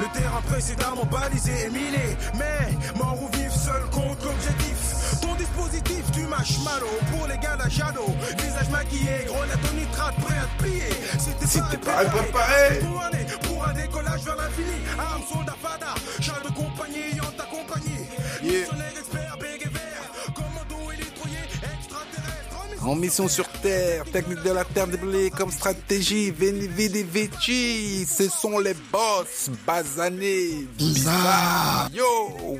Le terrain précédemment balisé et miné. Mais mort ou vif, seul compte l'objectif. Ton dispositif, tu mâches malo pour les gars à Jado. Visage maquillé, grenade au nitrate, prêt à te plier. Si t'es pas préparé. Pour aller pour un décollage vers l'infini. Arme, En mission sur Terre, technique de la Terre déblée comme stratégie, Veni Vidi Vici, ce sont les boss, basanés, bizarre. Yo,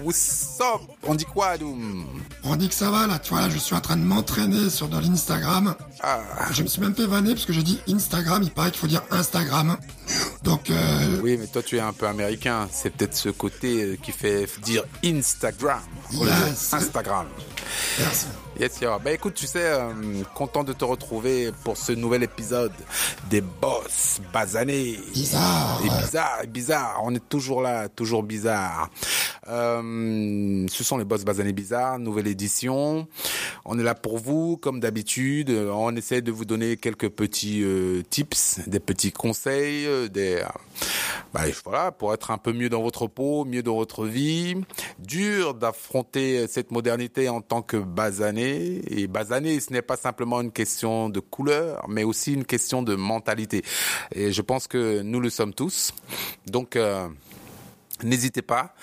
what's up? On dit quoi, Doom? On dit que ça va là, tu vois là, je suis en train de m'entraîner sur de l'Instagram. Ah, Je me suis même fait vanner parce que j'ai dit Instagram, il paraît qu'il faut dire Instagram. Donc euh, oui, mais toi tu es un peu américain, c'est peut-être ce côté euh, qui fait dire Instagram. Yes. Instagram. merci. Yes, yo. Bah écoute, tu sais, euh, content de te retrouver pour ce nouvel épisode des boss basanés. Bizarre. Et bizarre, bizarre. On est toujours là, toujours bizarre. Euh, ce sont les boss basanés bizarres, nouvelle édition. On est là pour vous, comme d'habitude. On essaie de vous donner quelques petits euh, tips, des petits conseils, euh, des bah, voilà, pour être un peu mieux dans votre peau, mieux dans votre vie. Dur d'affronter cette modernité en tant que basané. Et basané, ce n'est pas simplement une question de couleur, mais aussi une question de mentalité. Et je pense que nous le sommes tous. Donc, euh, N'hésitez pas,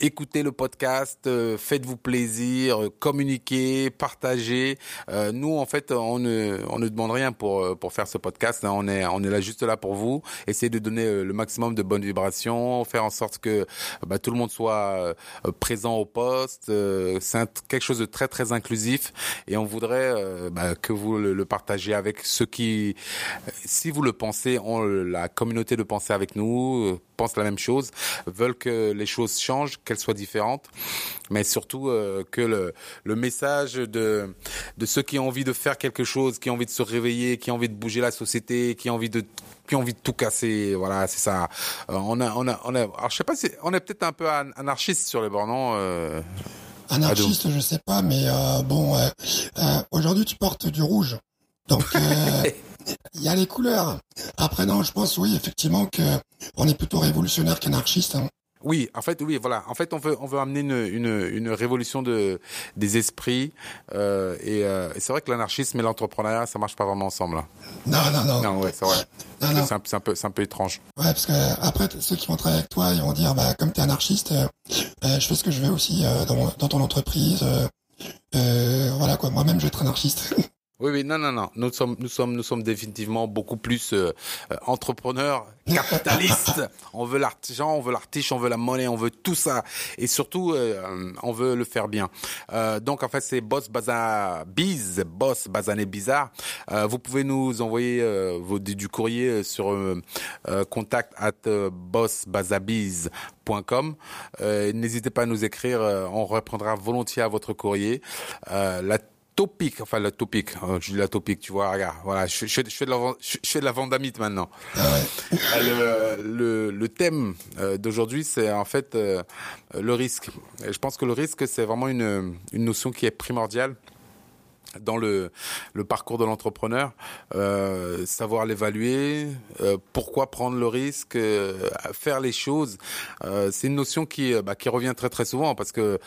écoutez le podcast, euh, faites-vous plaisir, euh, communiquez, partagez. Euh, nous, en fait, on ne, on ne demande rien pour pour faire ce podcast. hein. On est on est là juste là pour vous. Essayez de donner le maximum de bonnes vibrations, faire en sorte que bah, tout le monde soit présent au poste. C'est quelque chose de très très inclusif et on voudrait bah, que vous le, le partagiez avec ceux qui, si vous le pensez, ont la communauté de penser avec nous, pensent la même chose, veulent que les choses changent, qu'elles soient différentes, mais surtout euh, que le, le message de, de ceux qui ont envie de faire quelque chose, qui ont envie de se réveiller, qui ont envie de bouger la société, qui ont envie de qui ont envie de tout casser, voilà, c'est ça. Euh, on a, on a, on a. Alors je sais pas si on est peut-être un peu an- anarchiste sur les bords, non euh, Anarchiste, je sais pas, mais euh, bon, aujourd'hui tu portes du rouge. Donc il y a les couleurs. Après non, je pense oui effectivement que on est plutôt révolutionnaire qu'anarchiste. hein. Oui, en fait, oui, voilà. En fait, on veut, on veut amener une, une, une révolution de, des esprits. Euh, et euh, et c'est vrai que l'anarchisme et l'entrepreneuriat, ça marche pas vraiment ensemble. hein. Non, non, non. Non, ouais, c'est vrai. C'est un, un peu, c'est un peu étrange. Ouais, parce que après ceux qui vont travailler avec toi, ils vont dire bah comme t'es anarchiste, euh, euh, je fais ce que je veux aussi dans, dans ton entreprise. voilà quoi, moi-même je vais être anarchiste. Oui, oui, non, non, non. Nous sommes, nous sommes, nous sommes définitivement beaucoup plus euh, euh, entrepreneurs, capitalistes. on veut l'argent, on veut l'artiche, on veut la monnaie, on veut tout ça, et surtout, euh, on veut le faire bien. Euh, donc, en fait, c'est Boss Baza Biz, Boss Bazané Bizarre. Euh, vous pouvez nous envoyer euh, vos, du courrier sur euh, euh, contact at euh, bossbazabiz.com. Euh, N'hésitez pas à nous écrire, euh, on répondra volontiers à votre courrier. Euh, la topic, enfin la topic, euh, je dis la topic, tu vois, regarde, voilà, je, je, je fais de la, je, je fais de la vendamite maintenant. Euh, le, le, le thème euh, d'aujourd'hui, c'est en fait euh, le risque. Et je pense que le risque, c'est vraiment une, une notion qui est primordiale dans le, le parcours de l'entrepreneur, euh, savoir l'évaluer, euh, pourquoi prendre le risque, euh, faire les choses. C'est une notion qui, bah, qui revient très très souvent parce que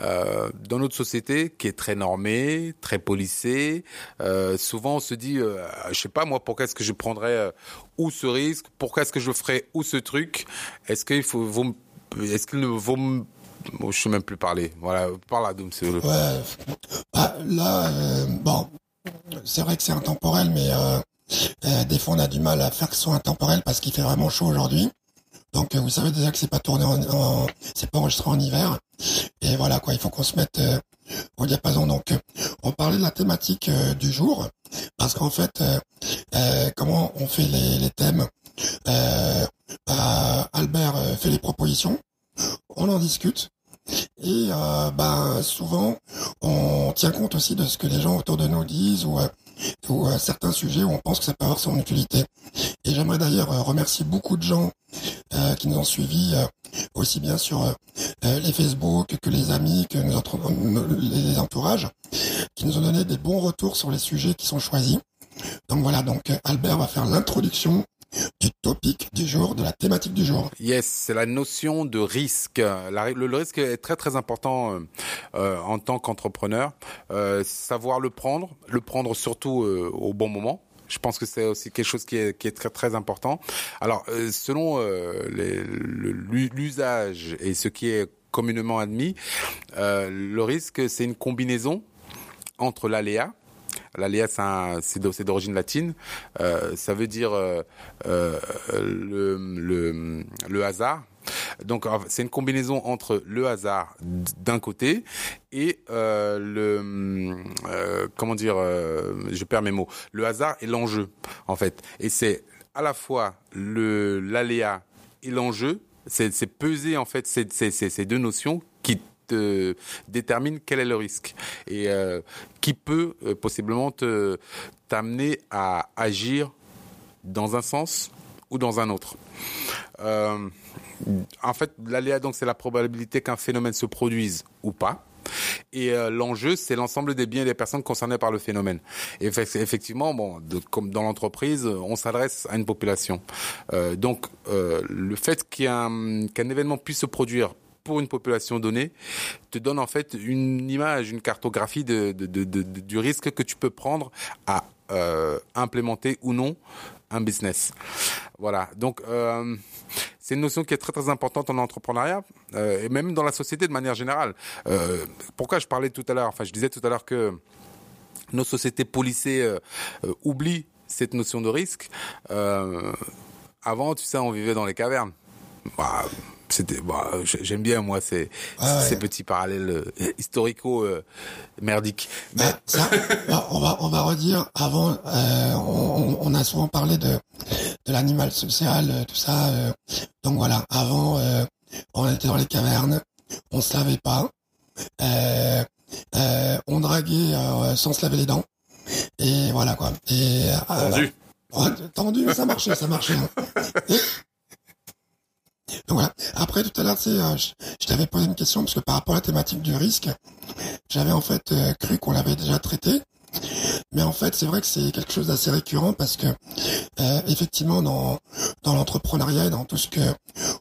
euh, dans notre société qui est très normée, très policée, euh, souvent on se dit, euh, je sais pas moi, pourquoi est-ce que je prendrais euh, où ce risque, pourquoi est-ce que je ferais où ce truc, est-ce qu'il faut, est-ce qu'il ne vaut, Bon, je sais même plus parler. Voilà, par là, Doom, c'est. Bah, là, euh, bon, c'est vrai que c'est intemporel, mais des fois on a du mal à faire que ce soit intemporel parce qu'il fait vraiment chaud aujourd'hui. Donc euh, vous savez déjà que c'est pas tourné en, c'est pas enregistré en hiver. Et voilà quoi, il faut qu'on se mette euh, au diapason. Donc euh, on parlait de la thématique euh, du jour parce qu'en fait, comment on fait les, thèmes bah, Albert fait les propositions, on en discute. Et ben souvent on tient compte aussi de ce que les gens autour de nous disent ou, ou certains sujets où on pense que ça peut avoir son utilité. Et j'aimerais d'ailleurs remercier beaucoup de gens euh, qui nous ont suivis euh, aussi bien sur euh, euh, les Facebook que les amis, que nos entre- les entourages, qui nous ont donné des bons retours sur les sujets qui sont choisis. Donc voilà, donc Albert va faire l'introduction du topic du jour, de la thématique du jour. Yes, c'est la notion de risque. Le, risque est très très important euh, euh, en tant qu'entrepreneur. Euh, savoir le prendre, le prendre surtout au bon moment. Je pense que c'est aussi quelque chose qui est, qui est très très important. Alors, euh, selon l'usage et ce qui est communément admis, le risque c'est une combinaison entre l'aléa L'aléa, c'est d'origine latine. Euh, ça veut dire euh, euh, le hasard. Donc c'est une combinaison entre le hasard d'un côté et euh, le euh, comment dire euh, je perds mes mots le hasard et l'enjeu en fait et c'est à la fois le l'aléa et l'enjeu c'est peser en fait ces, ces, ces deux notions qui détermine quel est le risque et qui peut possiblement te t'amener à agir dans un sens ou dans un autre. En fait, l'aléa donc c'est la probabilité qu'un phénomène se produise ou pas. Et euh, l'enjeu, c'est l'ensemble des biens et des personnes concernées par le phénomène. Et effectivement, bon, comme dans l'entreprise, on s'adresse à une population. Euh, donc, euh, le fait qu'un événement puisse se produire pour une population donnée te donne en fait une image, une cartographie du risque que tu peux prendre à implémenter ou non un business. Voilà. Donc euh, c'est une notion qui est très très importante en entrepreneuriat euh, et même dans la société de manière générale. Euh, pourquoi je parlais tout à l'heure, enfin je disais tout à l'heure que nos sociétés policées oublient cette notion de risque. avant, tu sais, on vivait dans les cavernes. Bah, c'était bah, j'aime bien moi ces ah ces petits parallèles euh, historico euh, merdiques. Mais bah, ça, bah, on va on va redire avant euh, on, on, a souvent parlé de de l'animal social tout ça euh, donc voilà avant euh, on était dans les cavernes on savait pas on draguait sans se laver les dents et voilà quoi. Et tendu. tendu ça marchait ça marchait et, donc voilà. Après tout à l'heure, euh, je, je t'avais posé une question parce que par rapport à la thématique du risque, j'avais en fait euh, cru qu'on l'avait déjà traité. Mais en fait, c'est vrai que c'est quelque chose d'assez récurrent parce que euh, effectivement, dans dans l'entrepreneuriat et dans tout ce que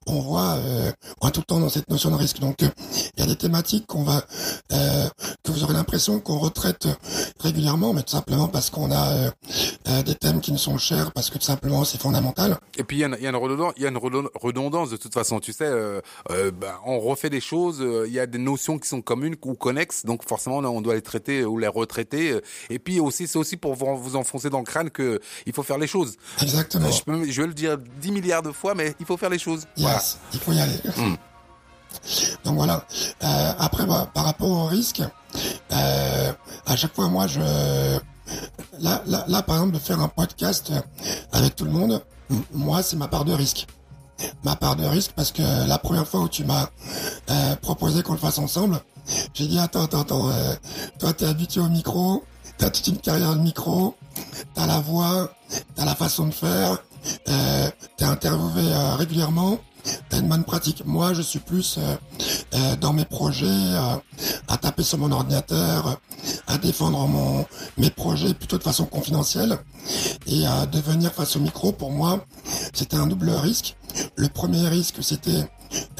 on voit, euh, on voit tout le temps dans cette notion de risque. Donc, euh, il y a des thématiques qu'on va euh, que vous aurez l'impression qu'on retraite régulièrement, mais tout simplement parce qu'on a euh, des thèmes qui nous sont chers, parce que tout simplement c'est fondamental. Et puis il y, a, y a une redondance, il y a une redondance de toute façon. Tu sais, bah, on refait des choses. Il y a des notions qui sont communes ou connexes, donc forcément on doit les traiter ou les retraiter et puis aussi, c'est aussi pour vous enfoncer dans le crâne que il faut faire les choses. Exactement. Je, peux, je vais le dire 10 milliards de fois, mais il faut faire les choses. Yes, voilà. il faut y aller. Mm. Donc voilà. Euh, après, bah, par rapport au risque, euh, à chaque fois, moi, je là, là, là, par exemple, de faire un podcast avec tout le monde, moi, c'est ma part de risque ma part de risque parce que la première fois où tu m'as euh, proposé qu'on le fasse ensemble, j'ai dit attends attends attends, toi t'es habitué au micro, t'as toute une carrière de micro, t'as la voix, t'as la façon de faire, euh, t'es interviewé euh, régulièrement, t'as une bonne pratique. Moi, je suis plus euh, euh dans mes projets, euh, à taper sur mon ordinateur, à défendre mon mes projets plutôt de façon confidentielle et à devenir face au micro. Pour moi, c'était un double risque. Le premier risque, c'était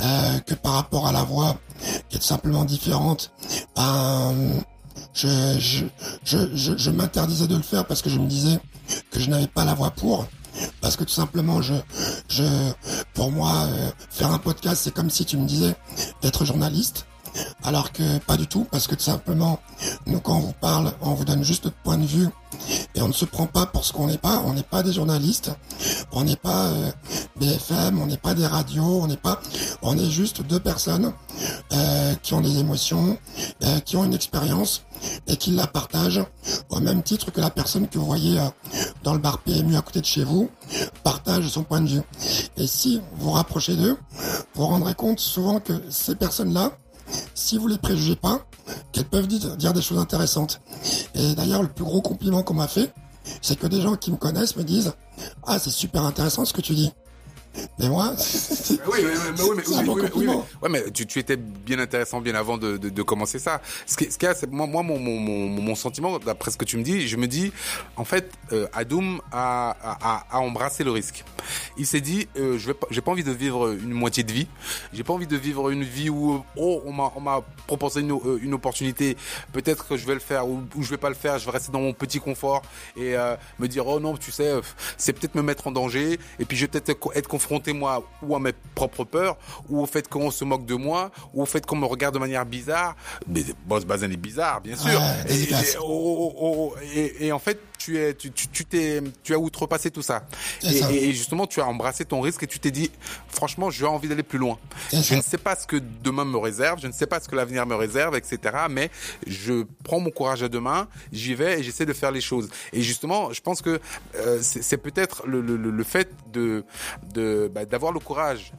euh, que par rapport à la voix, qui est simplement différente, ben, je, je, je, je, m'interdisais de le faire parce que je me disais que je n'avais pas la voix pour. Parce que tout simplement, je, je, pour moi, euh, faire un podcast, c'est comme si tu me disais d'être journaliste. Alors que pas du tout, parce que tout simplement, nous quand on vous parle, on vous donne juste notre point de vue et on ne se prend pas pour ce qu'on n'est pas. On n'est pas des journalistes, on n'est pas euh, BFM, on n'est pas des radios, on n'est pas, on est juste deux personnes euh, qui ont des émotions, euh, qui ont une expérience et qui la partagent au même titre que la personne que vous voyez euh, dans le bar PMU à côté de chez vous partage son point de vue. Et si vous rapprochez d'eux, vous vous rendrez compte souvent que ces personnes-là si vous les préjugez pas, qu'elles peuvent dire, des choses intéressantes. Et d'ailleurs, le plus gros compliment qu'on m'a fait, c'est que des gens qui me connaissent me disent Ah, c'est super intéressant ce que tu dis. Mais moi, oui, mais, mais, oui, mais, ouais, mais tu, tu, étais bien intéressant bien avant de, de, de commencer ça. Ce qui, ce qui a, c'est moi, moi, mon, mon, mon, mon sentiment, d'après ce que tu me dis, je me dis, en fait, euh, Adoum a, a, a embrassé le risque. il s'est dit, euh, je vais pas, j'ai pas envie de vivre une moitié de vie. J'ai pas envie de vivre une vie où, oh, on m'a, on m'a proposé une, euh, une opportunité. Peut-être que je vais le faire ou, ou je vais pas le faire. Je vais rester dans mon petit confort et euh, me dire, oh non, tu sais, euh, c'est peut-être me mettre en danger. Et puis je vais peut-être être confronté moi ou à mes propres peurs, ou au fait qu'on se moque de moi, ou au fait qu'on me regarde de manière bizarre. Mais Boss Bazen est bizarre, bien sûr. Et, et- oh, oh, oh, et en fait, tu es, tu, tu, tu t'es, tu as outrepassé tout ça. Et, ça. et- et justement, tu as embrassé ton risque et tu t'es dit, franchement, j'ai envie d'aller plus loin. Je ça. ne sais pas ce que demain me réserve, je ne sais pas ce que l'avenir me réserve, etc. Mais je prends mon courage à deux mains, j'y vais et j'essaie de faire les choses. Et justement, je pense que euh, c'est peut-être le, le, le le fait de, de bah, d'avoir le courage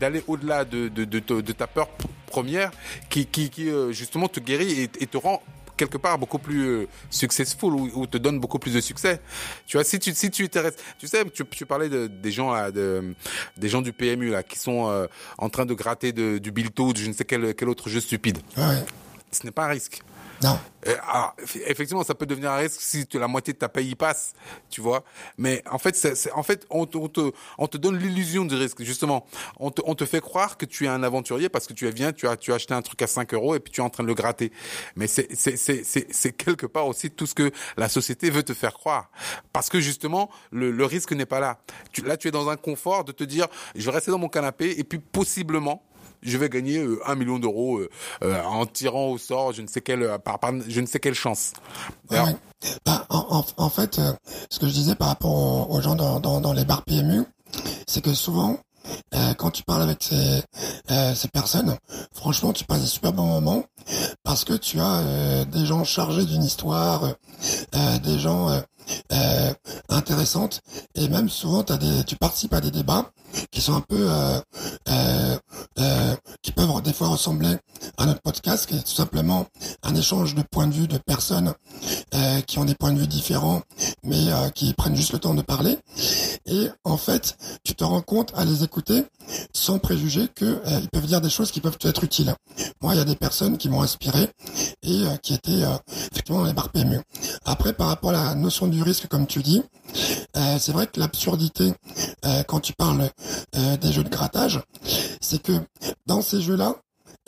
d'aller au-delà de, de, de, de- de ta peur première qui, qui, qui euh, justement te guérit et, et te rend quelque part beaucoup plus euh, successful ou, ou te donne beaucoup plus de succès. Tu vois, si tu si tu t'intéresses, tu sais, tu, tu parlais de, des gens là, de, des gens du PMU là qui sont euh, en train de gratter de, du Bilto ou de je ne sais quel quel autre jeu stupide. Ouais. Ce n'est pas un risque. Non. Euh, alors, eff- effectivement, ça peut devenir un risque si la moitié de ta paye y passe, tu vois. Mais en fait, c'est, en fait, on te, on te, on te donne l'illusion du risque, justement. On te, on te fait croire que tu es un aventurier parce que tu viens, tu as, tu as acheté un truc à 5 euros et puis tu es en train de le gratter. Mais c'est, c'est quelque part aussi tout ce que la société veut te faire croire. Parce que justement, le, le risque n'est pas là. Tu, là, tu es dans un confort de te dire, je vais rester dans mon canapé et puis possiblement, je vais gagner euh, un million d'euros euh, euh, en tirant au sort je ne sais quelle par, par je ne sais quelle chance. Ouais. Bah, en, fait, ce que je disais par rapport aux, aux gens dans, dans, dans les bars PMU, c'est que souvent, euh, quand tu parles avec ces, euh, ces personnes, franchement, tu passes des super bons moments parce que tu as euh, des gens chargés d'une histoire, des gens intéressantes et même souvent tu participes à des débats qui sont un peu qui peuvent des fois ressembler à notre podcast, qui est tout simplement un échange de points de vue de personnes qui ont des points de vue différents, mais qui prennent juste le temps de parler. Et en fait, tu te rends compte à les écouter sans préjuger que euh, peuvent dire des choses qui peuvent être utiles. Moi, il y a des personnes qui m'ont inspiré et euh, qui étaient euh, effectivement dans les bars PMU. Après, par rapport à la notion du risque, comme tu dis, c'est vrai que l'absurdité, quand tu parles des jeux de grattage, c'est que dans ces jeux-là,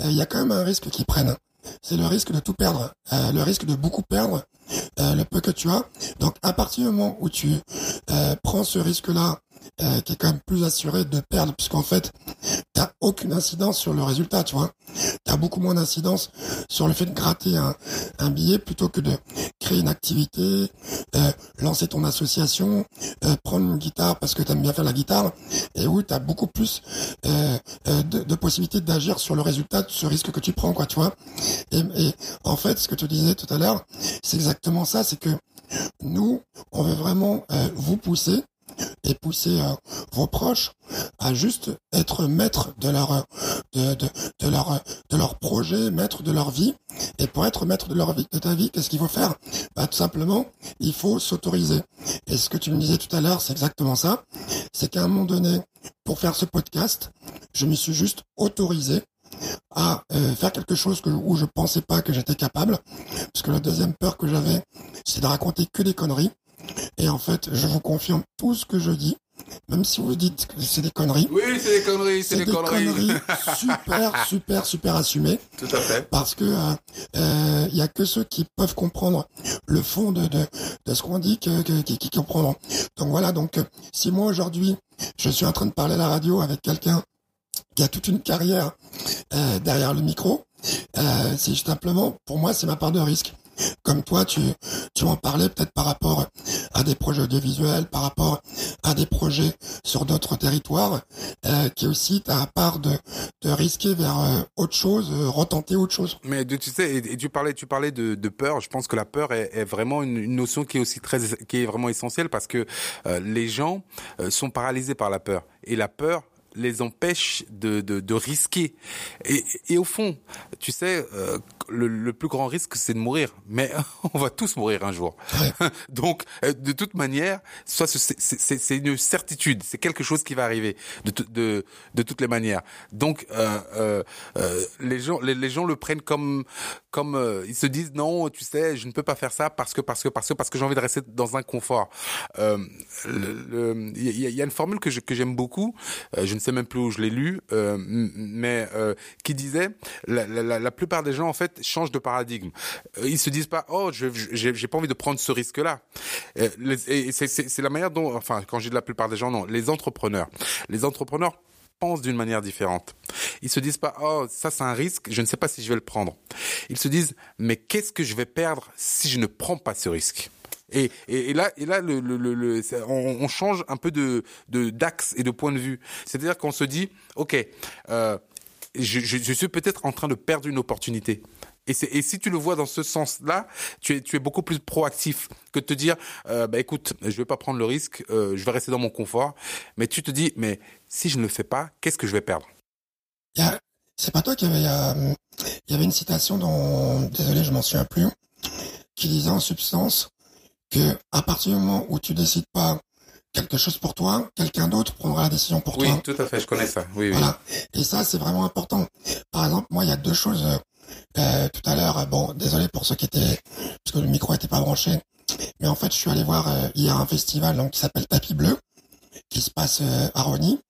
il y a quand même un risque qu'ils prennent. C'est le risque de tout perdre, le risque de beaucoup perdre, le peu que tu as. Donc à partir du moment où tu prends ce risque-là, euh, qui est quand même plus assuré de perdre, puisqu'en fait, t'as aucune incidence sur le résultat, tu vois. T'as beaucoup moins d'incidence sur le fait de gratter un, un billet plutôt que de créer une activité, euh, lancer ton association, euh, prendre une guitare parce que t'aimes bien faire la guitare, et où t'as beaucoup plus euh, euh, de, de possibilités d'agir sur le résultat de ce risque que tu prends, quoi, tu vois. Et, et en fait, ce que tu disais tout à l'heure, c'est exactement ça, c'est que nous, on veut vraiment euh, vous pousser et pousser euh, vos proches à juste être maître de leur de, de, de leur de leur projet, maître de leur vie. Et pour être maître de leur vie, de ta vie, qu'est-ce qu'il faut faire? Bah tout simplement, il faut s'autoriser. Et ce que tu me disais tout à l'heure, c'est exactement ça. C'est qu'à un moment donné, pour faire ce podcast, je me suis juste autorisé à euh, faire quelque chose que, où je pensais pas que j'étais capable. Parce que la deuxième peur que j'avais, c'est de raconter que des conneries. Et en fait, je vous confirme tout ce que je dis, même si vous dites que c'est des conneries. Oui, c'est des conneries, c'est C'est des, des conneries. conneries super, super, super assumées. Tout à fait. Parce que euh, euh, il y a que ceux qui peuvent comprendre le fond de, de, de ce qu'on dit que, que- qui, qui comprendront. Donc voilà, donc euh, si moi aujourd'hui je suis en train de parler à la radio avec quelqu'un qui a toute une carrière euh, derrière le micro, euh, c'est simplement pour moi c'est ma part de risque. Comme toi, tu, tu en parlais peut-être par rapport à des projets audiovisuels, par rapport à des projets sur d'autres territoires, euh, qui aussi ta part de, de risquer vers euh, autre chose, euh, retenter autre chose. Mais tu sais, et, et tu parlais, tu parlais de, de peur. Je pense que la peur est, est vraiment une, une notion qui est aussi très, qui est vraiment essentielle parce que euh, les gens euh, sont paralysés par la peur. Et la peur, les empêche de, de, de risquer. Et, et, au fond, tu sais, euh, le, le, plus grand risque, c'est de mourir. Mais on va tous mourir un jour. Donc, euh, de toute manière, ça, c'est une certitude. C'est quelque chose qui va arriver de, de, de toutes les manières. Donc, euh, euh, les gens, les, les, gens le prennent comme, comme ils se disent non, tu sais, je ne peux pas faire ça parce que parce que parce que parce que j'ai envie de rester dans un confort. Il y, y, a une formule que que j'aime beaucoup. je ne sais même plus où je l'ai lu, mais qui disait la, plupart des gens en fait changent de paradigme. ils se disent pas oh j'ai pas envie de prendre ce risque-là. Euh, et c'est la manière dont, enfin, quand je dis la plupart des gens, non, les entrepreneurs. Les entrepreneurs pensent d'une manière différente. Ils se disent pas, oh, ça c'est un risque, je ne sais pas si je vais le prendre. Ils se disent, mais qu'est-ce que je vais perdre si je ne prends pas ce risque? Et, et, là, et là, on, change un peu de d'axe et de point de vue. C'est-à-dire qu'on se dit, ok, euh, je, suis peut-être en train de perdre une opportunité. Et, si tu le vois dans ce sens-là, tu es, beaucoup plus proactif que de te dire, euh, bah écoute, je vais pas prendre le risque, euh, je vais rester dans mon confort. Mais tu te dis, mais si je ne le fais pas, qu'est-ce que je vais perdre? C'est pas toi qui avait, euh, y avait une citation dont, désolé, je m'en souviens plus, qui disait en substance que à partir du moment où tu décides pas quelque chose pour toi, quelqu'un d'autre prendra la décision pour toi. Oui, tout à fait, je connais ça. Oui, voilà. Et ça, c'est vraiment important. Par exemple, moi, il y a deux choses euh, euh, tout à l'heure, bon, désolé pour ceux qui étaient, parce que le micro était pas branché, mais en fait, je suis allé voir euh, hier un festival donc qui s'appelle Tapis Bleu, qui se passe euh, à Rony.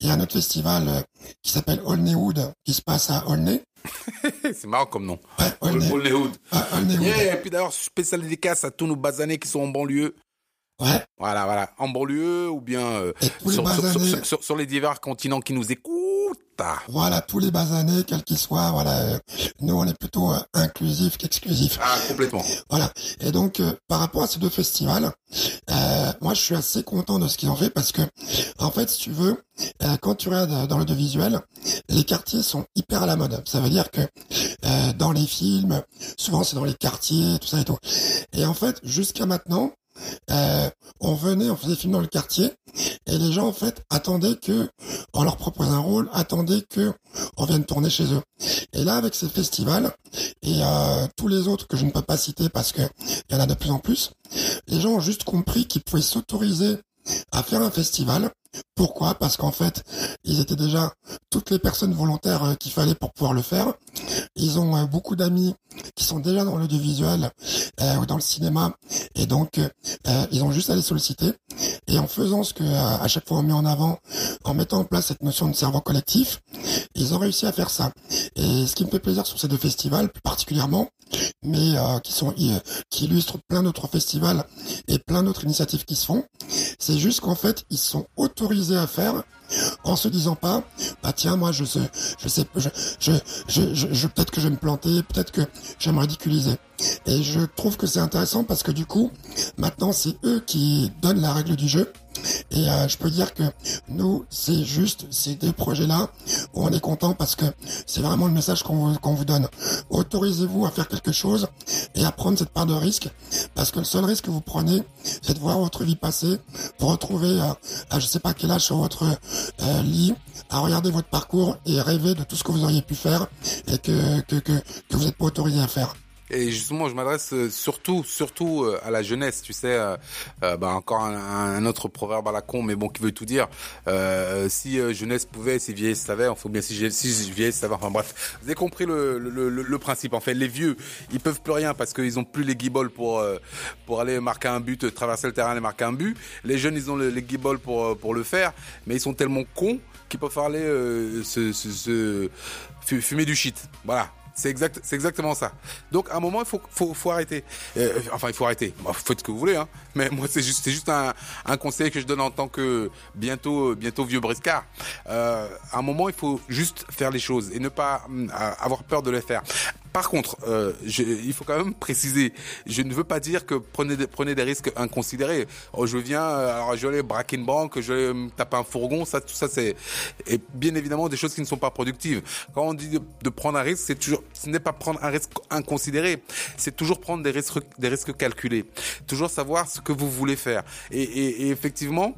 Il y a un autre festival euh, qui s'appelle Olneywood, qui se passe à Olney. c'est marrant comme nom. Ouais. Yeah, et puis d'ailleurs, spécial dédicace à tous nos basanés qui sont en banlieue. Ouais. Voilà, voilà. En banlieue ou bien euh, sur, sur, sur, sur, sur les divers continents qui nous écoutent. Voilà, tous les basanés, quels qu'ils soient, voilà. Euh, nous, on est plutôt euh, inclusif qu'exclusif. Ah, complètement. Voilà. Et donc, euh, par rapport à ces deux festivals, euh, moi, je suis assez content de ce qu'ils ont fait parce que, en fait, si tu veux, quand tu regardes dans l'audiovisuel, les quartiers sont hyper à la mode. Ça veut dire que dans les films, souvent c'est dans les quartiers, tout ça et tout. Et en fait, jusqu'à maintenant, euh, on venait, on faisait des films dans le quartier, et les gens en fait attendaient que on leur propose un rôle, attendaient que on vienne tourner chez eux. Et là, avec ces festivals et euh, tous les autres que je ne peux pas citer parce que il y en a de plus en plus, les gens ont juste compris qu'ils pouvaient s'autoriser à faire un festival. Pourquoi? Parce qu'en fait, ils étaient déjà toutes les personnes volontaires euh, qu'il fallait pour pouvoir le faire. Ils ont euh, beaucoup d'amis qui sont déjà dans l'audiovisuel euh, ou dans le cinéma, et donc euh, ils ont juste à les solliciter. Et en faisant ce que à chaque fois on met en avant, en mettant en place cette notion de cerveau collectif, ils ont réussi à faire ça. Et ce qui me fait plaisir sur ces deux festivals, plus particulièrement, mais euh, qui sont qui illustrent plein d'autres festivals et plein d'autres initiatives qui se font, c'est juste qu'en fait ils sont autorisés à faire en se disant pas bah tiens moi je sais je sais je je, je, je peut-être que je vais me planter peut-être que je vais me ridiculiser. Et je trouve que c'est intéressant parce que du coup maintenant c'est eux qui donnent la règle du jeu et euh, je peux dire que nous, c'est juste ces deux projets-là où on est content parce que c'est vraiment le message qu'on vous, donne. Autorisez-vous à faire quelque chose et à prendre cette part de risque parce que le seul risque que vous prenez, c'est de voir votre vie passer, vous retrouver à, à je sais pas quel âge sur votre euh, lit, à regarder votre parcours et rêver de tout ce que vous auriez pu faire et que, que, que, que vous n'êtes pas autorisé à faire. Et justement, je m'adresse euh, surtout, surtout euh, à la jeunesse. Tu sais, euh, euh bah encore un, un, autre proverbe à la con, mais bon, qui veut tout dire. Euh, si jeunesse pouvait, si vieillesse savait, enfin bien si, si vieillesse savait. Enfin bref, vous avez compris le, le, le, le, principe. En fait, les vieux, ils peuvent plus rien parce qu'ils ont plus les guibolles pour pour aller marquer un but, traverser le terrain et marquer un but. Les jeunes, ils ont les, les guibolles pour pour le faire, mais ils sont tellement cons qu'ils peuvent aller se, se, se fumer du shit. Voilà. C'est exact, c'est exactement ça. Donc à un moment il faut faut, faut arrêter. Euh, enfin il faut arrêter. Bon, faites ce que vous voulez hein. Mais moi c'est juste c'est juste un, un conseil que je donne en tant que bientôt bientôt vieux briscard. Euh, à un moment il faut juste faire les choses et ne pas euh, avoir peur de les faire. Par contre, euh, je, il faut quand même préciser, je ne veux pas dire que prenez des, prenez des risques inconsidérés. Oh, je viens, euh, alors je vais braquer une banque, je vais me taper un fourgon, ça, tout ça, c'est et bien évidemment des choses qui ne sont pas productives. Quand on dit de, de prendre un risque, c'est toujours, ce n'est pas prendre un risque inconsidéré, c'est toujours prendre des risques, des risques calculés, toujours savoir ce que vous voulez faire. Et, et, et effectivement,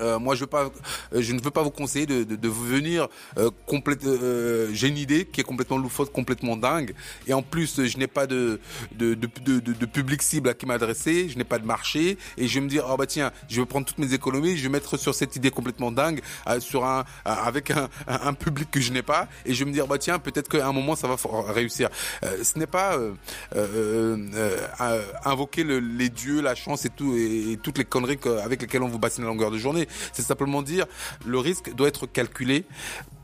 Euh, moi, je veux pas, euh, je ne veux pas vous conseiller de, de, de venir euh, complète. Euh, J'ai une idée qui est complètement loufoque, complètement dingue, et en plus, je n'ai pas de de, de, de, public cible à qui m'adresser, je n'ai pas de marché, et je vais me dire, oh bah tiens, je vais prendre toutes mes économies, je vais mettre sur cette idée complètement dingue, euh, sur un avec un, un, public que je n'ai pas, et je vais me dire, bah tiens, peut-être qu'à un moment ça va réussir. ce n'est pas invoquer le, les dieux, la chance et tout et toutes les conneries avec lesquelles on vous bassine la longueur de journée c'est simplement dire le risque doit être calculé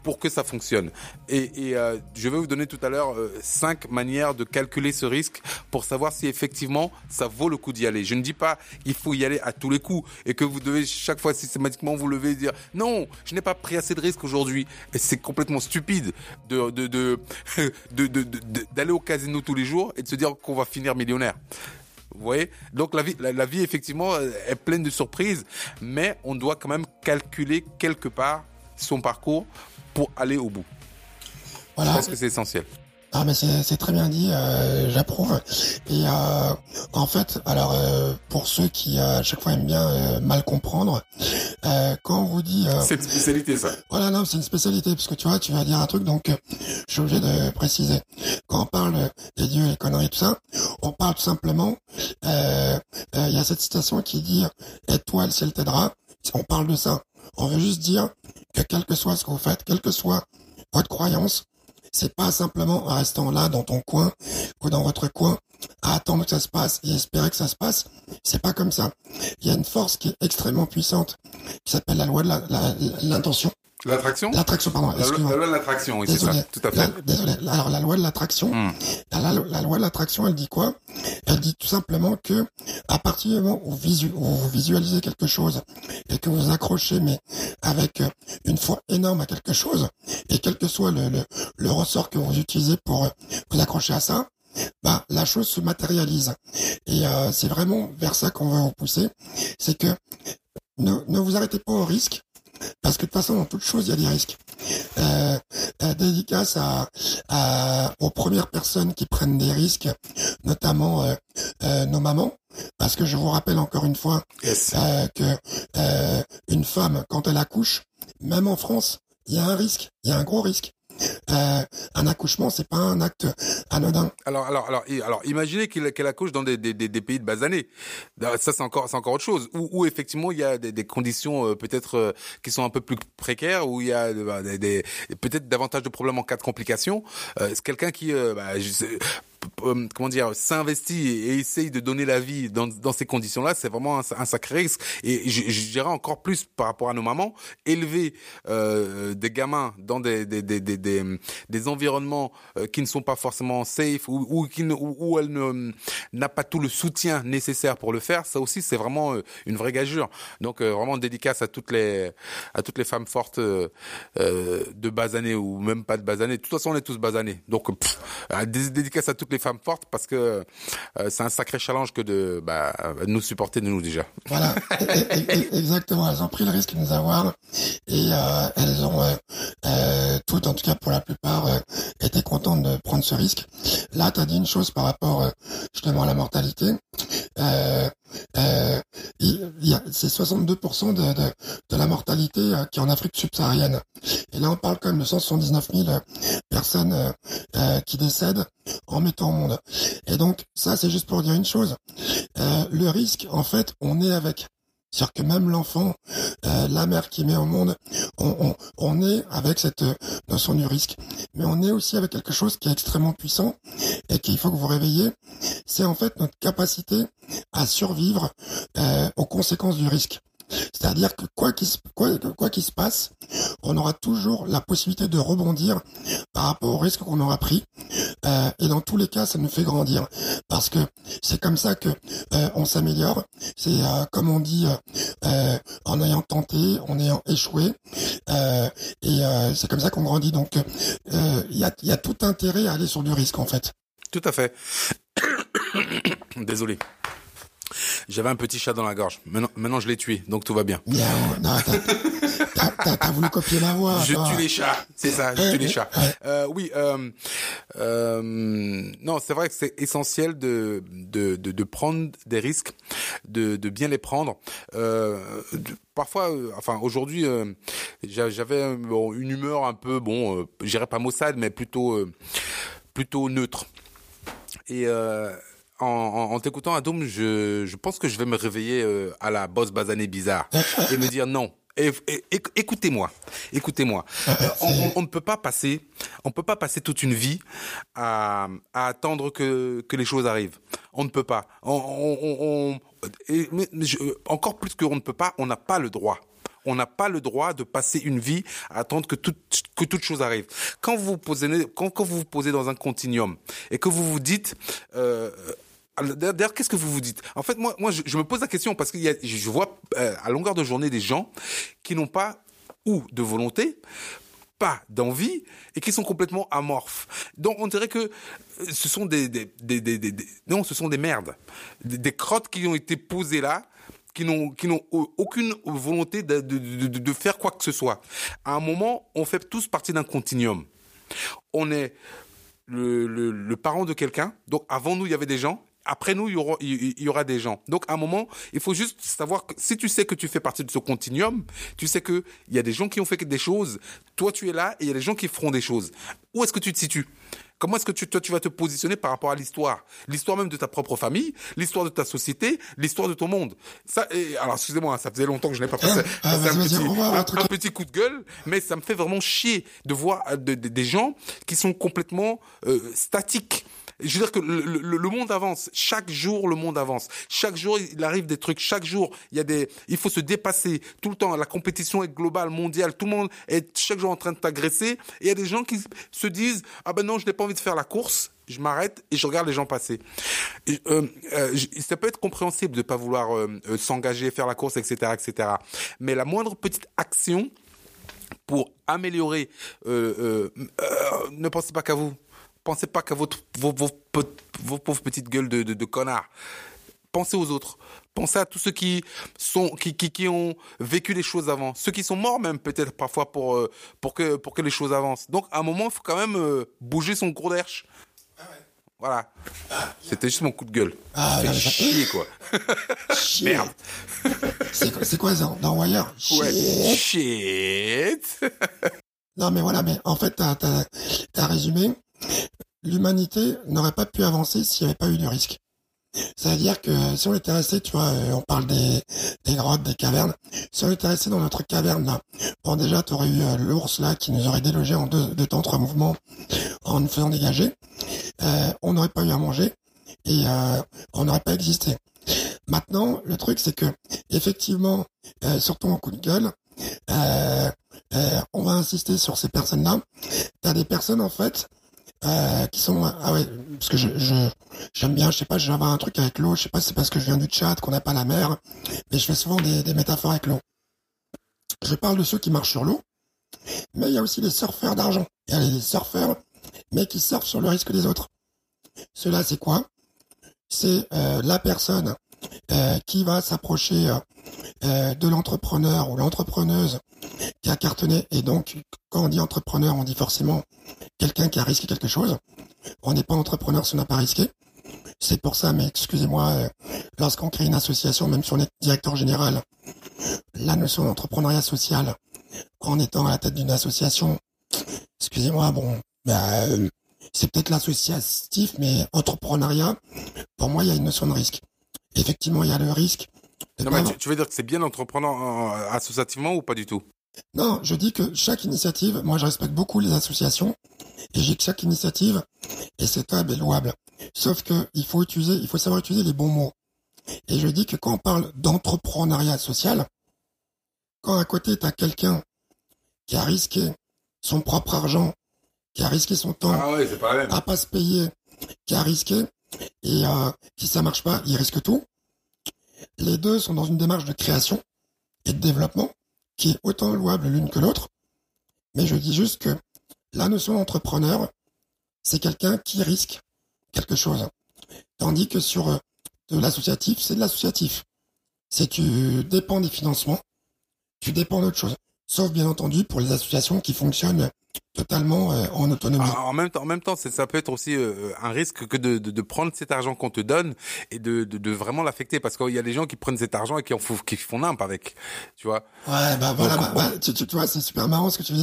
pour que ça fonctionne. Et, euh, je vais vous donner tout à l'heure euh, cinq manières de calculer ce risque pour savoir si effectivement ça vaut le coup d'y aller. Je ne dis pas il faut y aller à tous les coups et que vous devez chaque fois systématiquement vous lever et dire non, je n'ai pas pris assez de risques aujourd'hui. C'est complètement stupide de d'aller au casino tous les jours et de se dire qu'on va finir millionnaire. Vous voyez? Donc la vie, la, vie effectivement est pleine de surprises, mais on doit quand même calculer quelque part son parcours pour aller au bout. Voilà. Je pense que c'est essentiel. Ah mais c'est très bien dit, euh, j'approuve. Et euh, en fait, alors euh, pour ceux qui à chaque fois aiment bien mal comprendre, quand on vous dit c'est une spécialité ça. Voilà non c'est une spécialité parce que tu vois tu vas dire un truc donc je suis obligé de préciser. Quand on parle des dieux, les conneries tout ça, on parle tout simplement. Il y a cette citation qui dit "Étoile, ciel t'aidera". On parle de ça. On veut juste dire que quel que soit ce que vous faites, quelle que soit votre croyance, c'est pas simplement en restant là dans ton coin ou dans votre coin à attendre que ça se passe et espérer que ça se passe. C'est pas comme ça. Il y a une force qui est extrêmement puissante qui s'appelle la loi de l'intention. L'attraction L'attraction, pardon. La, loi de l'attraction, oui, c'est ça, tout à fait. désolé. Alors, la loi de l'attraction, hmm. la, loi de l'attraction, elle dit quoi? Elle dit tout simplement que, à partir du moment où, vous visualisez quelque chose et que vous accrochez, mais avec euh, une foi énorme à quelque chose, et quel que soit le, le, le ressort que vous utilisez pour euh, vous accrocher à ça, bah, la chose se matérialise. Et euh, c'est vraiment vers ça qu'on va vous pousser. C'est que ne, ne vous arrêtez pas au risque, parce que de toute façon, dans toute chose, il y a des risques. Euh, euh, dédicace à, à, aux premières personnes qui prennent des risques, notamment euh, euh nos mamans, parce que je vous rappelle encore une fois euh, que euh, une femme, quand elle accouche, même en France, il y a un risque, il y a un gros risque. Euh, un accouchement, c'est pas un acte anodin. Alors, alors, alors, alors, imaginez qu'elle accouche dans des, des, des, pays de basanés. Ça, c'est encore, c'est encore autre chose. Où, effectivement, il y a des, des conditions euh, peut-être euh, qui sont un peu plus précaires, où il y a bah, des, peut-être davantage de problèmes en cas de complications. c'est quelqu'un qui, bah, euh, comment dire, s'investit et essaye de donner la vie dans, dans ces conditions-là, c'est vraiment un, sacré risque. Et je, je, dirais encore plus par rapport à nos mamans, élever euh, des gamins dans des, des, des, des, des environnements euh, qui ne sont pas forcément safe ou, ou, qui ne, où, elle n'a pas tout le soutien nécessaire pour le faire, ça aussi c'est vraiment euh, une vraie gageure. Donc vraiment dédicace à toutes les à toutes les femmes fortes euh, de bas années ou même pas de bas années. De toute façon, on est tous bas années. Donc dédicace à toutes les femmes fortes parce que euh, c'est un sacré challenge que de bah, nous supporter de nous déjà. Voilà, exactement. Elles ont pris le risque de nous avoir et euh, elles ont euh, euh, toutes, en tout cas pour la plupart, été contentes de prendre ce risque. Là, tu as dit une chose par rapport justement à la mortalité. Euh, euh, c'est 62% de, de, la mortalité euh, qui est en Afrique subsaharienne. Et là, on parle quand même de 179 000 euh, personnes euh, euh, qui décèdent en mettant au monde. Et donc, ça, c'est juste pour dire une chose. le risque, en fait, on est avec. C'est-à-dire que même l'enfant, euh, la mère qui met au monde, on, on, on, est avec cette notion du risque. Mais on est aussi avec quelque chose qui est extrêmement puissant et qu'il faut que vous réveillez. C'est en fait notre capacité à survivre euh, aux conséquences du risque. C'est-à-dire que quoi qu'il se passe, on aura toujours la possibilité de rebondir par rapport au risque qu'on aura pris. Euh, et dans tous les cas, ça nous fait grandir parce que c'est comme ça que euh, on s'améliore. C'est euh, comme on dit en ayant tenté, en ayant échoué. et c'est comme ça qu'on grandit. Donc il y a, y a tout intérêt à aller sur du risque en fait. Tout à fait. Désolé. J'avais un petit chat dans la gorge. Maintenant, maintenant je l'ai tué, donc tout va bien. Non, T'as voulu copier ma voix. Je tue les chats, c'est ça, je tue les chats. Euh, oui, euh, euh, non, c'est vrai que c'est essentiel de, de, de, de, prendre des risques, de, de bien les prendre. Euh, parfois, euh, enfin aujourd'hui, euh, j'avais bon, une humeur un peu, bon, euh, j'irais pas maussade, mais plutôt, plutôt neutre. Et en, t'écoutant, Adoum, je, pense que je vais me réveiller à la bosse basanée bizarre et me dire non, écoutez-moi, écoutez-moi. on, on, ne peut pas passer, on peut pas passer toute une vie à, attendre que, les choses arrivent. On ne peut pas. Encore plus qu'on ne peut pas, on n'a pas le droit. On n'a pas le droit de passer une vie à attendre que toute que toute chose arrive. Quand vous vous posez quand, quand vous vous posez dans un continuum et que vous vous dites euh, D'ailleurs, qu'est-ce que vous vous dites? En fait, moi, moi, je, me pose la question parce que je vois euh, à longueur de journée des gens qui n'ont pas ou de volonté, pas d'envie et qui sont complètement amorphes. Donc, on dirait que euh, ce sont des, des, des, non, ce sont des merdes, des, crottes qui ont été posées là qui n'ont qui n'ont aucune volonté de, de, faire quoi que ce soit. À un moment, on fait tous partie d'un continuum. On est le, le parent de quelqu'un. Donc avant nous, il y avait des gens après nous, il y, aura, il y aura des gens. Donc, à un moment, il faut juste savoir que si tu sais que tu fais partie de ce continuum, tu sais que il y a des gens qui ont fait des choses. Toi, tu es là et il y a des gens qui feront des choses. Où est-ce que tu te situes? Comment est-ce que tu, toi, tu vas te positionner par rapport à l'histoire? L'histoire même de ta propre famille, l'histoire de ta société, l'histoire de ton monde. Ça, et, alors, excusez-moi, ça faisait longtemps que je n'ai pas passé, ah, passé un, petit, un, un, un, petit coup de gueule, mais ça me fait vraiment chier de voir de, de, des gens qui sont complètement euh, statiques je veux dire que le, monde avance. Chaque jour, le monde avance. Chaque jour, il arrive des trucs. Chaque jour, il y a des, il faut se dépasser. Tout le temps, la compétition est globale, mondiale. Tout le monde est chaque jour en train de t'agresser. Et il y a des gens qui se disent, ah ben non, je n'ai pas envie de faire la course. Je m'arrête et je regarde les gens passer. Euh, euh, ça peut être compréhensible de pas vouloir euh, s'engager, faire la course, etc., etc. Mais la moindre petite action pour améliorer, ne pensez pas qu'à vous pensez pas qu'à votre, vos, vos, vos, pauvres petites gueules de, de, de connards. Pensez aux autres. Pensez à tous ceux qui sont qui, qui, qui ont vécu les choses avant, ceux qui sont morts même peut-être parfois pour euh, pour que pour que les choses avancent. Donc à un moment, il faut quand même euh, bouger son gros d'herche. Ah ouais. Voilà. Ah, C'était juste mon coup de gueule. Ah, fait chier quoi. Merde. C'est quoi ça Wire? Shit. Ouais. Shit. non mais voilà, mais en fait t'as as, as résumé l'humanité n'aurait pas pu avancer s'il n'y avait pas eu de risque. C'est-à-dire que si on était resté, tu vois, euh, on parle des, grottes, des cavernes, si on était resté dans notre caverne là, bon déjà tu aurais eu euh, l'ours là qui nous aurait délogé en deux, deux temps, trois mouvements en nous faisant dégager, euh, on n'aurait pas eu à manger et on n'aurait pas existé. Maintenant, le truc c'est que effectivement, euh, surtout en coup de gueule, on va insister sur ces personnes-là. T'as des personnes en fait euh, qui sont ah ouais parce que je j'aime bien je sais pas j'avais un truc avec l'eau je sais pas si c'est parce que je viens du chat qu'on n'a pas la mer mais je fais souvent des, des métaphores avec l'eau. Je parle de ceux qui marchent sur l'eau mais il y a aussi les surfeurs d'argent. Il y a les surfeurs mais qui surfent sur le risque des autres. Cela c'est quoi? C'est euh, la personne euh, qui va s'approcher euh, de l'entrepreneur ou l'entrepreneuse qui a cartonné. Et donc, quand on dit entrepreneur, on dit forcément quelqu'un qui a risqué quelque chose. On n'est pas entrepreneur si on n'a pas risqué. C'est pour ça, mais excusez-moi, euh, lorsqu'on crée une association, même si on est directeur général, la notion d'entrepreneuriat social, en étant à la tête d'une association, excusez-moi, bon, bah, euh, c'est peut-être l'associatif, mais entrepreneuriat, pour moi, il y a une notion de risque. Effectivement, il y a le risque non, mais tu, tu, veux dire que c'est bien d'entreprendre associativement ou pas du tout? Non, je dis que chaque initiative, moi je respecte beaucoup les associations, et j'ai que chaque initiative est souhaitable et louable. Sauf que il faut utiliser, il faut savoir utiliser les bons mots. Et je dis que quand on parle d'entrepreneuriat social, quand à côté tu as quelqu'un qui a risqué son propre argent, qui a risqué son temps ah ouais, pas à pas se payer, qui a risqué, et euh, si ça marche pas, il risque tout. Les deux sont dans une démarche de création et de développement qui est autant louable l'une que l'autre. Mais je dis juste que la notion d'entrepreneur, c'est quelqu'un qui risque quelque chose. Tandis que sur euh, de l'associatif, c'est de l'associatif. C'est tu dépends des financements, tu dépends d'autre chose. sauf bien entendu pour les associations qui fonctionnent totalement euh, en autonomie. Ah, en même temps, en même temps, ça peut être aussi euh, un risque que de, de, de prendre cet argent qu'on te donne et de, de, de vraiment l'affecter parce qu'il y a des gens qui prennent cet argent et qui en font, qui font nimp avec, tu vois. Ouais, bah voilà, bah, bah, tu, tu, vois, c'est super marrant ce que tu, tu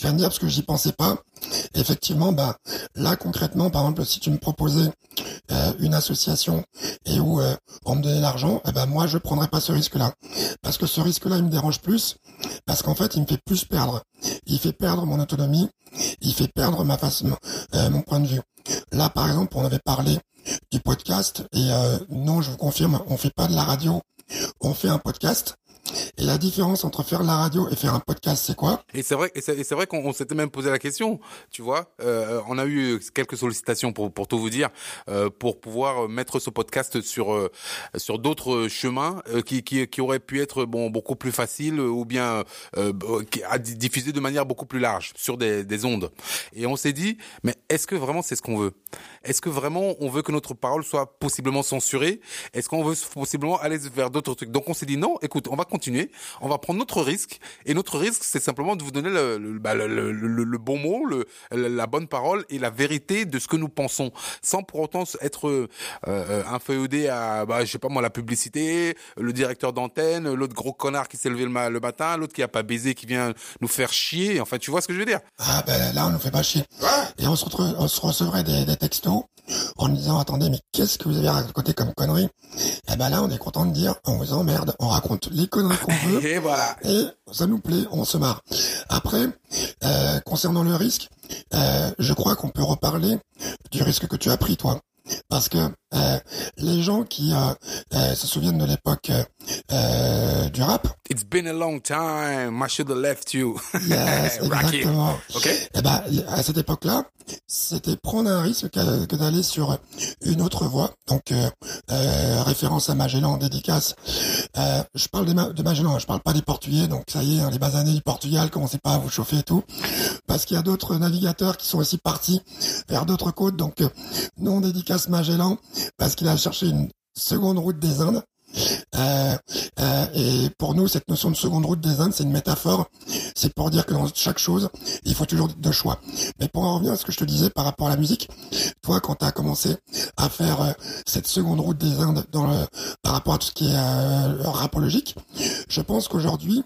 viens de dire parce que j'y pensais pas. Effectivement, bah là concrètement, par exemple, si tu me proposais euh, une association et où on me donnait l'argent, eh ben moi je prendrais pas ce risque-là parce que ce risque-là il me dérange plus parce qu'en fait il me fait plus perdre. Il fait perdre mon autonomie, il fait perdre ma euh, mon point de vue. Là par exemple, on avait parlé du podcast et euh, non, je vous confirme, on fait pas de la radio, on fait un podcast. Et la différence entre faire la radio et faire un podcast, c'est quoi? Et c'est vrai, et c'est vrai qu'on s'était même posé la question, tu vois. Euh, on a eu quelques sollicitations pour pour tout vous dire, euh, pour pouvoir mettre ce podcast sur euh, sur d'autres chemins euh, qui, qui qui auraient pu être bon beaucoup plus faciles ou bien euh, à diffuser de manière beaucoup plus large sur des des ondes. Et on s'est dit, mais est-ce que vraiment c'est ce qu'on veut? Est-ce que vraiment on veut que notre parole soit possiblement censurée? Est-ce qu'on veut possiblement aller vers d'autres trucs? Donc on s'est dit non, écoute, on va continuer, on va prendre notre risque, et notre risque, c'est simplement de vous donner le, le, bah, le, le bon mot, la bonne parole et la vérité de ce que nous pensons, sans pour autant être euh, euh inféodé à, bah, je sais pas moi, la publicité, le directeur d'antenne, l'autre gros connard qui s'est levé le, le matin, l'autre qui a pas baisé, qui vient nous faire chier. Enfin, tu vois ce que je veux dire? Ah ben là, on nous fait pas chier. Et on se, on se recevrait des, des textos en disant attendez mais qu'est-ce que vous avez raconté comme conneries? Et eh ben là on est content de dire on vous emmerde, on raconte les conneries qu'on veut. Et voilà. Et ça nous plaît, on se marre. Après euh, concernant le risque, euh, je crois qu'on peut reparler du risque que tu as pris toi. Parce que euh, les gens qui euh, euh, se souviennent de l'époque euh, du rap. It's been a long time. I should have left you. Yes, exactement. Okay. Et eh ben à cette époque-là, c'était prendre un risque que, que d'aller sur une autre voie. Donc euh, référence à Magellan, dédicace. je parle de, de Magellan, je parle pas des Portugais. Donc ça y est, hein, les basanés du Portugal, commencez pas à vous chauffer et tout, parce qu'il y a d'autres navigateurs qui sont aussi partis vers d'autres côtes. Donc non dédicace Magellan parce qu'il a cherché une seconde route des Indes. Euh, euh, et pour nous, cette notion de seconde route des Indes, c'est une métaphore. C'est pour dire que dans chaque chose, il faut toujours deux choix. Mais pour en revenir à ce que je te disais par rapport à la musique, toi, quand tu as commencé à faire euh, cette seconde route des Indes dans par rapport à tout ce qui est euh, rapologique, je pense qu'aujourd'hui,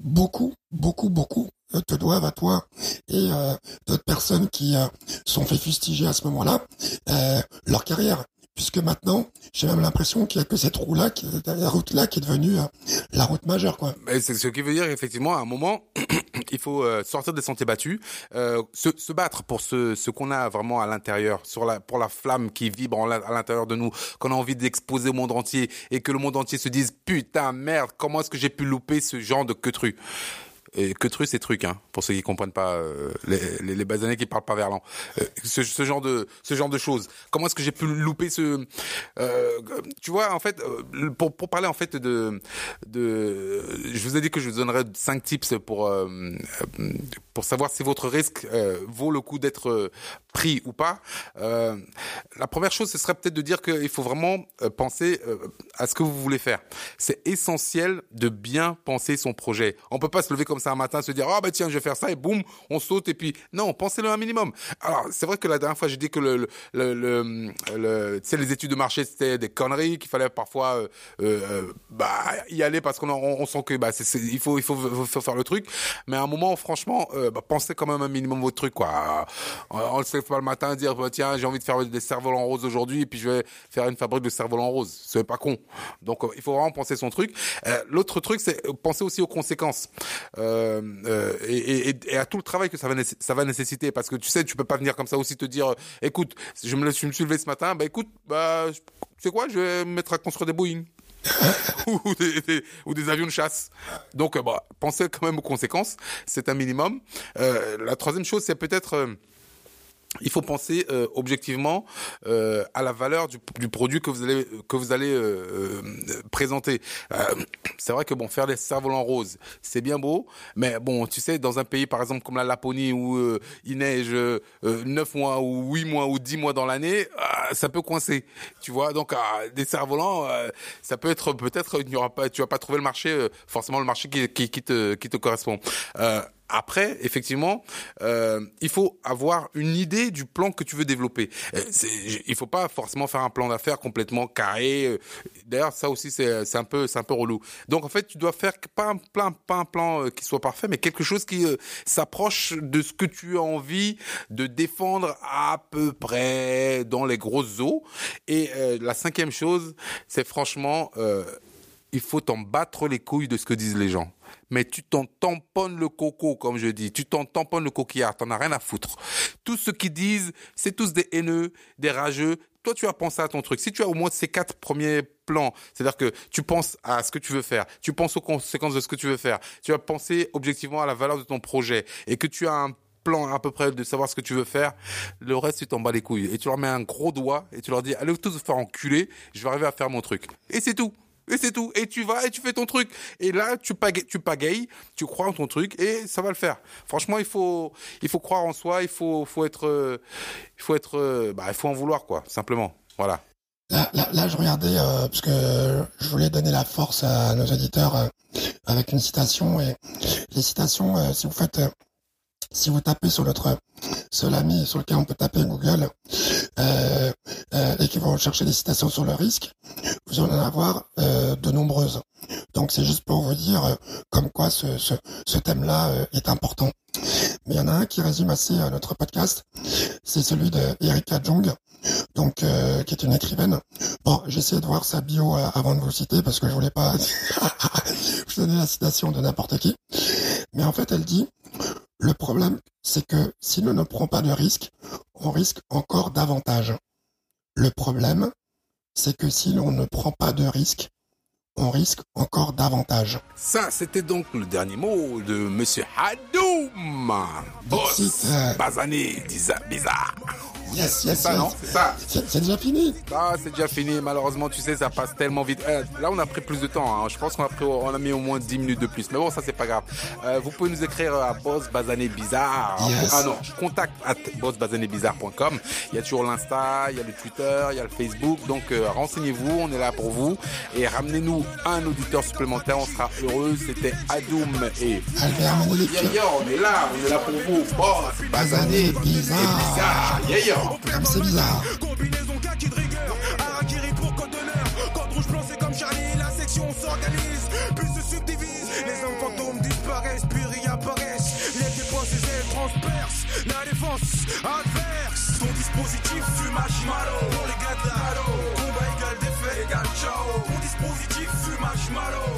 beaucoup, beaucoup, beaucoup te doivent à toi et euh, d'autres personnes qui euh, sont fait fustiger à ce moment-là euh, leur carrière puisque maintenant, j'ai même l'impression qu'il y a que cette route-là, la route-là qui est devenue euh, la route majeure, quoi. C'est ce qui veut dire effectivement, à un moment, il faut euh, sortir des sentiers battus, euh, se, se, battre pour ce, ce qu'on a vraiment à l'intérieur, sur la, pour la flamme qui vibre à l'intérieur de nous, qu'on a envie d'exposer au monde entier et que le monde entier se dise putain merde, comment est-ce que j'ai pu louper ce genre de queutru? Et que truc c'est truc hein pour ceux qui comprennent pas euh, les, les, les basanés qui parlent pas verlan. Euh, ce, genre de ce genre de choses. Comment est-ce que j'ai pu louper ce euh, tu vois en fait euh, pour pour parler en fait de de je vous ai dit que je vous donnerais cinq tips pour pour savoir si votre risque vaut le coup d'être pris ou pas. La première chose ce serait peut-être de dire qu'il faut vraiment penser à ce que vous voulez faire. C'est essentiel de bien penser son projet. On peut pas se lever comme ça un matin, se dire ah bah tiens je vais faire ça et boum on saute et puis non pensez-le un minimum. Alors c'est vrai que la dernière fois j'ai dit que le le, le, le, les études de marché c'était des conneries qu'il fallait parfois euh, euh, bah y aller parce qu'on on, sent que bah il faut il faut, faire le truc. Mais à un moment franchement euh, bah, pensez quand même un minimum votre truc quoi. On, on se lève pas le matin dire bah, tiens j'ai envie de faire des cerfs-volants roses aujourd'hui et puis je vais faire une fabrique de cerfs-volants roses. C'est pas con. Donc il faut vraiment penser son truc. l'autre truc c'est penser aussi aux conséquences. Euh, euh, et, et, et, à tout le travail que ça va, ça va nécessiter. Parce que tu sais, tu peux pas venir comme ça aussi te dire, écoute, je me, je me suis levé ce matin, bah écoute, bah, tu sais quoi, je vais me mettre à construire des Boeing. ou, des, des, ou des avions de chasse. Donc, bah, pensez quand même aux conséquences, c'est un minimum. Euh, la troisième chose, c'est peut-être il faut penser euh, objectivement euh, à la valeur du, du, produit que vous allez que vous allez euh, présenter. c'est vrai que bon, faire des cerfs-volants roses, c'est bien beau, mais bon, tu sais, dans un pays par exemple comme la Laponie où il neige neuf mois ou huit mois ou dix mois dans l'année, ça peut coincer, tu vois. Donc des cerfs-volants, ça peut être peut-être il n'y aura pas, tu vas pas trouver le marché forcément le marché qui, qui, qui te qui te correspond. Après, effectivement, euh, il faut avoir une idée du plan que tu veux développer. Euh, il faut pas forcément faire un plan d'affaires complètement carré. Euh, d'ailleurs, ça aussi, c'est un peu, c'est un peu relou. Donc, en fait, tu dois faire pas un plan, pas un plan euh, qui soit parfait, mais quelque chose qui s'approche de ce que tu as envie de défendre à peu près dans les grosses eaux. Et la cinquième chose, c'est franchement, il faut t'en battre les couilles de ce que disent les gens mais tu t'en tamponnes le coco, comme je dis. Tu t'en tamponnes le coquillard. T'en as rien à foutre. Tous ceux qui disent, c'est tous des haineux, des rageux. Toi, tu as pensé à ton truc. Si tu as au moins ces quatre premiers plans, c'est-à-dire que tu penses à ce que tu veux faire, tu penses aux conséquences de ce que tu veux faire, tu vas penser objectivement à la valeur de ton projet et que tu as un plan à peu près de savoir ce que tu veux faire, le reste, tu t'en bats les couilles. Et tu leur mets un gros doigt et tu leur dis, allez tous vous faire enculer, je vais arriver à faire mon truc. Et c'est tout. Et c'est tout. Et tu vas et tu fais ton truc. Et là, tu pagayes, tu pagayes, tu crois en ton truc et ça va le faire. Franchement, il faut, il faut croire en soi, il faut, faut être, euh, il faut être, euh, bah, il faut en vouloir, quoi, simplement. Voilà. Là, là, là je regardais, euh, parce que je voulais donner la force à nos auditeurs euh, avec une citation. Et les citations, si vous faites si vous tapez sur notre seul ami sur lequel on peut taper Google euh, euh, et qui vont chercher des citations sur le risque, vous allez en avoir euh, de nombreuses. Donc c'est juste pour vous dire euh, comme quoi ce, ce, ce thème-là euh, est important. Mais il y en a un qui résume assez notre podcast, c'est celui de Erika Jong, donc qui est une écrivaine. Bon, j'ai essayé de voir sa bio avant de vous citer parce que je voulais pas vous donner la citation de n'importe qui. Mais en fait, elle dit le problème, c'est que si l'on ne prend pas de risque, on risque encore davantage. Le problème, c'est que si l'on ne prend pas de risque, on risque encore davantage. Ça, c'était donc le dernier mot de Monsieur Hadoum. Boss, euh... Bazané, bizarre. Yes, yes, ça, non C'est ça. C'est déjà fini. Ah, c'est déjà fini. Malheureusement, tu sais, ça passe tellement vite. Euh, là, on a pris plus de temps. Hein. Je pense qu'on a pris, on a mis au moins 10 minutes de plus. Mais bon, ça, c'est pas grave. Euh, vous pouvez nous écrire à Boss Bazané Bizarre. Yes. Ah non, contact at bossbasanébizarre.com. Il y a toujours l'Insta, il y a le Twitter, il y a le Facebook. Donc, euh, renseignez-vous. On est là pour vous. Et ramenez-nous un auditeur supplémentaire. On sera heureux. C'était Adoum et Albert Monique. Yeah, yeah, on est là. On est là pour vous. Boss Bazané Bizarre. Bizarre. Yeah, yeah. Comme c'est bizarre. Combinaison kaki de rigueur, Harakiri pour code d'honneur. Code rouge blanc, c'est comme Charlie, la section s'organise, puis se subdivise. Les hommes fantômes disparaissent, puis réapparaissent. Les dépenses, les ailes transpercent. La défense adverse. Ton dispositif fume marshmallow. Pour les gars de la Combat égal défait égal ciao. Ton dispositif fume marshmallow.